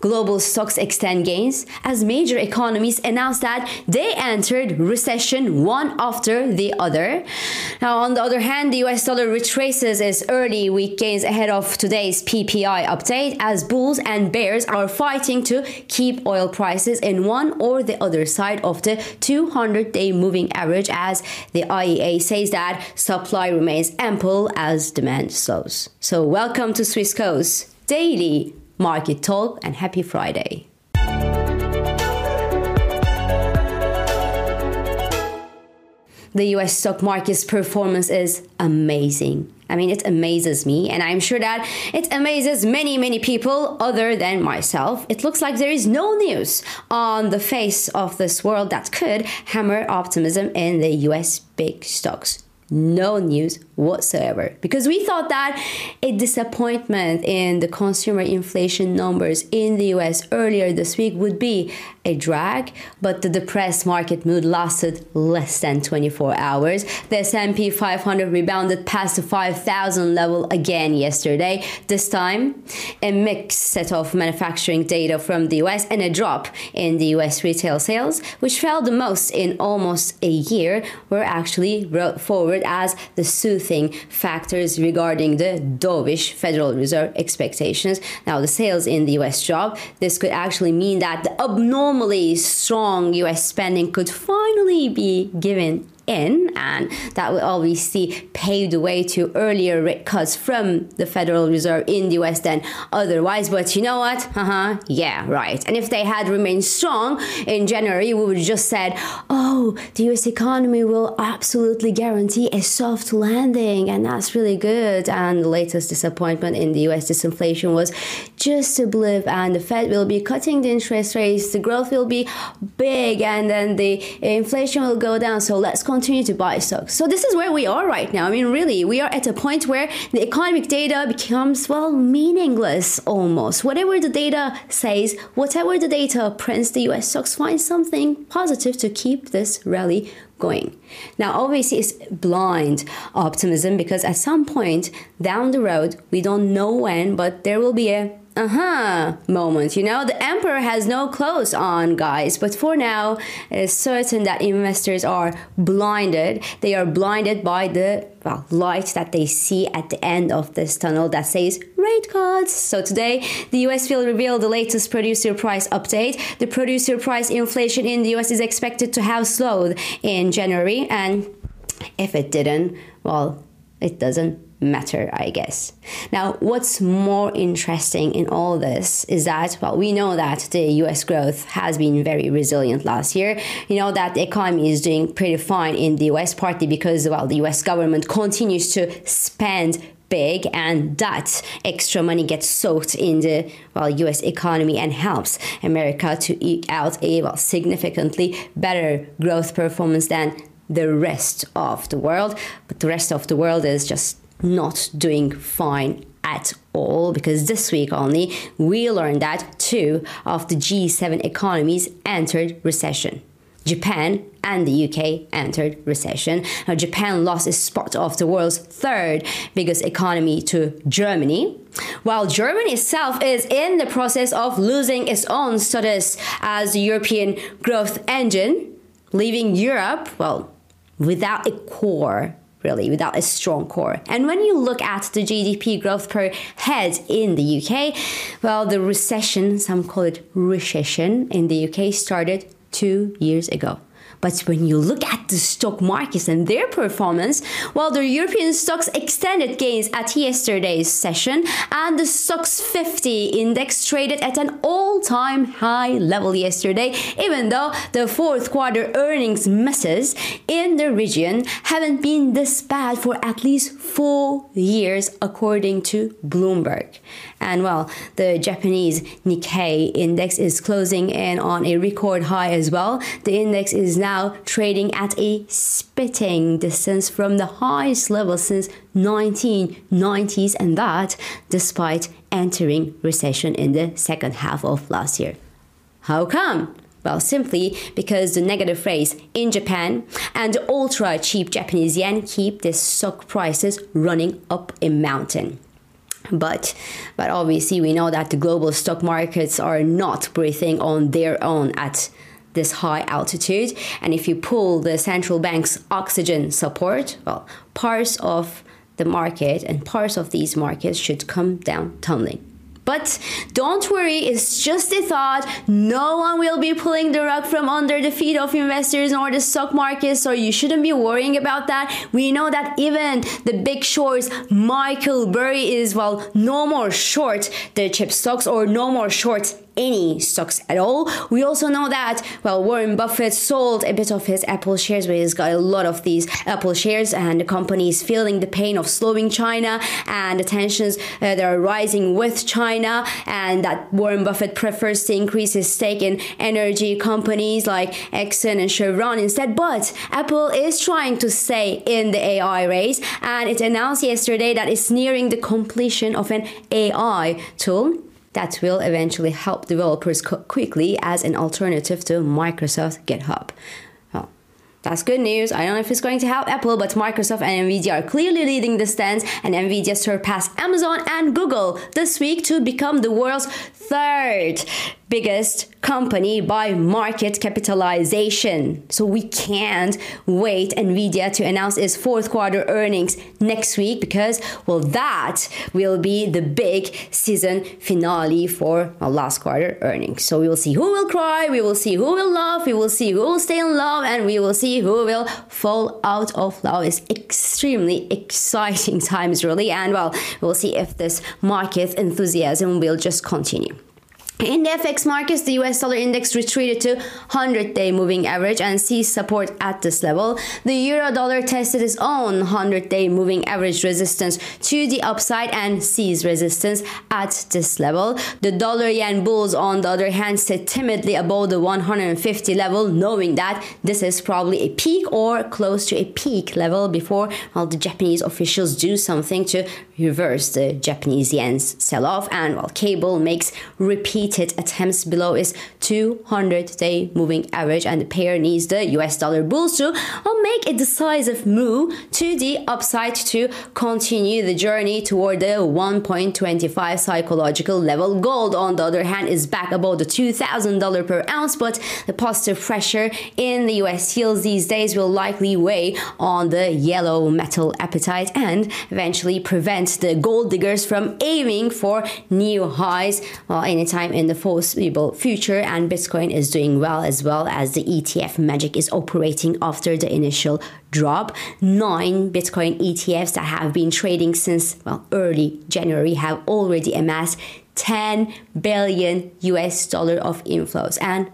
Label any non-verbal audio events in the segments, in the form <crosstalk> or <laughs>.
Global stocks extend gains as major economies announce that they entered recession one after the other. Now, on the other hand, the US dollar retraces its early week gains ahead of today's PPI update as bulls and bears are fighting to keep oil prices in one or the other side of the 200 day moving average as the IEA says that supply remains ample as demand slows. So, welcome to Swissquote's daily market talk and happy Friday. The US stock market's performance is amazing. I mean, it amazes me, and I'm sure that it amazes many, many people other than myself. It looks like there is no news on the face of this world that could hammer optimism in the US big stocks no news whatsoever. Because we thought that a disappointment in the consumer inflation numbers in the US earlier this week would be a drag but the depressed market mood lasted less than 24 hours. The S&P 500 rebounded past the 5000 level again yesterday. This time a mixed set of manufacturing data from the US and a drop in the US retail sales which fell the most in almost a year were actually brought forward as the factors regarding the dovish Federal Reserve expectations. Now, the sales in the US drop. This could actually mean that the abnormally strong US spending could finally be given in, and that will obviously pave the way to earlier rate cuts from the Federal Reserve in the US than otherwise. But you know what? Uh-huh. Yeah, right. And if they had remained strong in January, we would have just said, oh, the US economy will absolutely guarantee a soft landing, and that's really good. And the latest disappointment in the US disinflation was just a blip, and the Fed will be cutting the interest rates, the growth will be big, and then the inflation will go down. So let's continue to buy stocks. So this is where we are right now. I mean, really, we are at a point where the economic data becomes, well, meaningless almost. Whatever the data says, whatever the data prints, the US stocks find something positive to keep this rally going. Now, obviously, it's blind optimism because at some point down the road, we don't know when, but there will be a uh-huh moment. You know the emperor has no clothes on guys. But for now it's certain that investors are blinded. They are blinded by the well, light that they see at the end of this tunnel that says rate cuts so today the us will reveal the latest producer price update. The producer price inflation in the us is expected to have slowed in january and if it didn't well it doesn't matter, I guess. Now, what's more interesting in all this is that, well, we know that the US growth has been very resilient last year. You know that the economy is doing pretty fine in the US, partly because, well, the US government continues to spend big and that extra money gets soaked in the well US economy and helps America to eke out a well significantly better growth performance than the rest of the world but the rest of the world is just not doing fine at all because this week only we learned that two of the G7 economies entered recession. Japan and the UK entered recession. Now, Japan lost its spot of the world's third biggest economy to Germany, while Germany itself is in the process of losing its own status as the European growth engine, leaving Europe, well, without a core really without a strong core. And when you look at the GDP growth per head in the UK, well, the recession, some call it recession in the UK, started two years ago. But when you look at the stock markets and their performance, well, the European stocks extended gains at yesterday's session, and the STOXX 50 index traded at an all time high level yesterday, even though the fourth quarter earnings misses in the region haven't been this bad for at least four years, according to Bloomberg. And well, the Japanese Nikkei index is closing in on a record high as well. The index is now trading at a spitting distance from the highest level since 1990s and that despite entering recession in the second half of last year. How come? Well, simply because the negative phrase in Japan and the ultra cheap Japanese yen keep the stock prices running up a mountain. but but obviously we know that the global stock markets are not breathing on their own at this high altitude and if you pull the central bank's oxygen support well parts of the market and parts of these markets should come down tumbling but don't worry, it's just a thought. No one will be pulling the rug from under the feet of investors or the stock market, so you shouldn't be worrying about that. We know that even the big shorts, Michael Burry is, well, no more short the chip stocks or no more short any stocks at all. We also know that, well, Warren Buffett sold a bit of his Apple shares, but he's got a lot of these Apple shares, and the company is feeling the pain of slowing China and the tensions uh, that are rising with China, and that Warren Buffett prefers to increase his stake in energy companies like Exxon and Chevron instead. But Apple is trying to stay in the AI race, and it announced yesterday that it's nearing the completion of an AI tool that will eventually help developers quickly as an alternative to Microsoft GitHub. Well, that's good news. I don't know if it's going to help Apple, but Microsoft and Nvidia are clearly leading the stands, and Nvidia surpassed Amazon and Google this week to become the world's third biggest company by market capitalization. So we can't wait Nvidia to announce its fourth quarter earnings next week because well that will be the big season finale for our last quarter earnings. So we will see who will cry, we will see who will laugh, we will see who will stay in love and we will see who will fall out of love. It's extremely exciting <laughs> times really and well we'll see if this market enthusiasm will just continue. In the FX markets, the US dollar index retreated to 100 day moving average and sees support at this level. The euro dollar tested its own 100 day moving average resistance to the upside and sees resistance at this level. The dollar yen bulls, on the other hand, sit timidly above the 150 level, knowing that this is probably a peak or close to a peak level before well, the Japanese officials do something to reverse the Japanese yen's sell off. And while cable makes repeated attempts below its 200 day moving average, and the pair needs the US dollar bulls to make a decisive move to the upside to continue the journey toward the 1.25 psychological level. Gold, on the other hand, is back above the $2,000 per ounce, but the positive pressure in the US yields these days will likely weigh on the yellow metal appetite and eventually prevent the gold diggers from aiming for new highs well, anytime in the foreseeable future, and Bitcoin is doing well as well as the ETF magic is operating after the initial drop. Nine Bitcoin ETFs that have been trading since well early January have already amassed 10 billion US dollar of inflows, and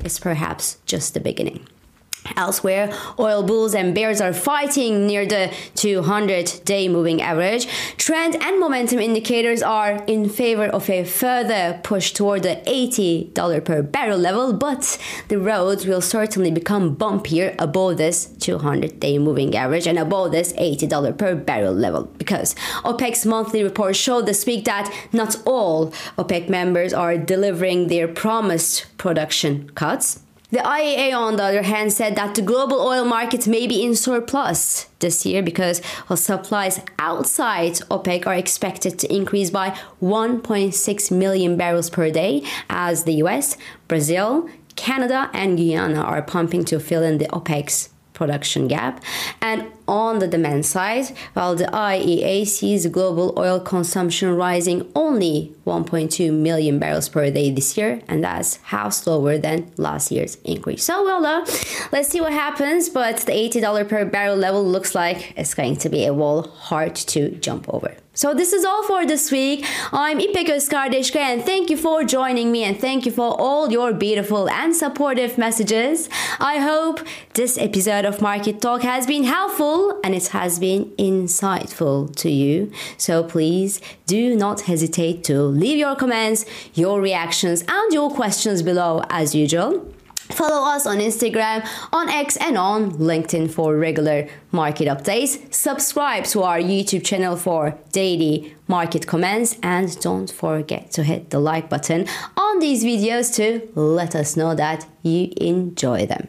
it's perhaps just the beginning. Elsewhere, oil bulls and bears are fighting near the 200 day moving average. Trend and momentum indicators are in favor of a further push toward the $80 per barrel level, but the roads will certainly become bumpier above this 200 day moving average and above this $80 per barrel level because OPEC's monthly report showed this week that not all OPEC members are delivering their promised production cuts. The IEA, on the other hand, said that the global oil market may be in surplus this year because well, supplies outside OPEC are expected to increase by 1.6 million barrels per day as the US, Brazil, Canada, and Guyana are pumping to fill in the OPEC's production gap. And on the demand side, while the IEA sees global oil consumption rising only 1.2 million barrels per day this year, and that's half slower than last year's increase. So, well, uh, let's see what happens. But the $80 per barrel level looks like it's going to be a wall hard to jump over. So this is all for this week. I'm İpek Özkardeşkaya and thank you for joining me and thank you for all your beautiful and supportive messages. I hope this episode of Market Talk has been helpful and it has been insightful to you. So please do not hesitate to leave your comments, your reactions and your questions below as usual. Follow us on Instagram, on X, and on LinkedIn for regular market updates. Subscribe to our YouTube channel for daily market comments, and don't forget to hit the like button on these videos to let us know that you enjoy them.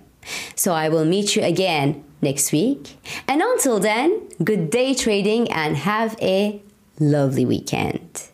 So I will meet you again next week. And until then, good day trading and have a lovely weekend.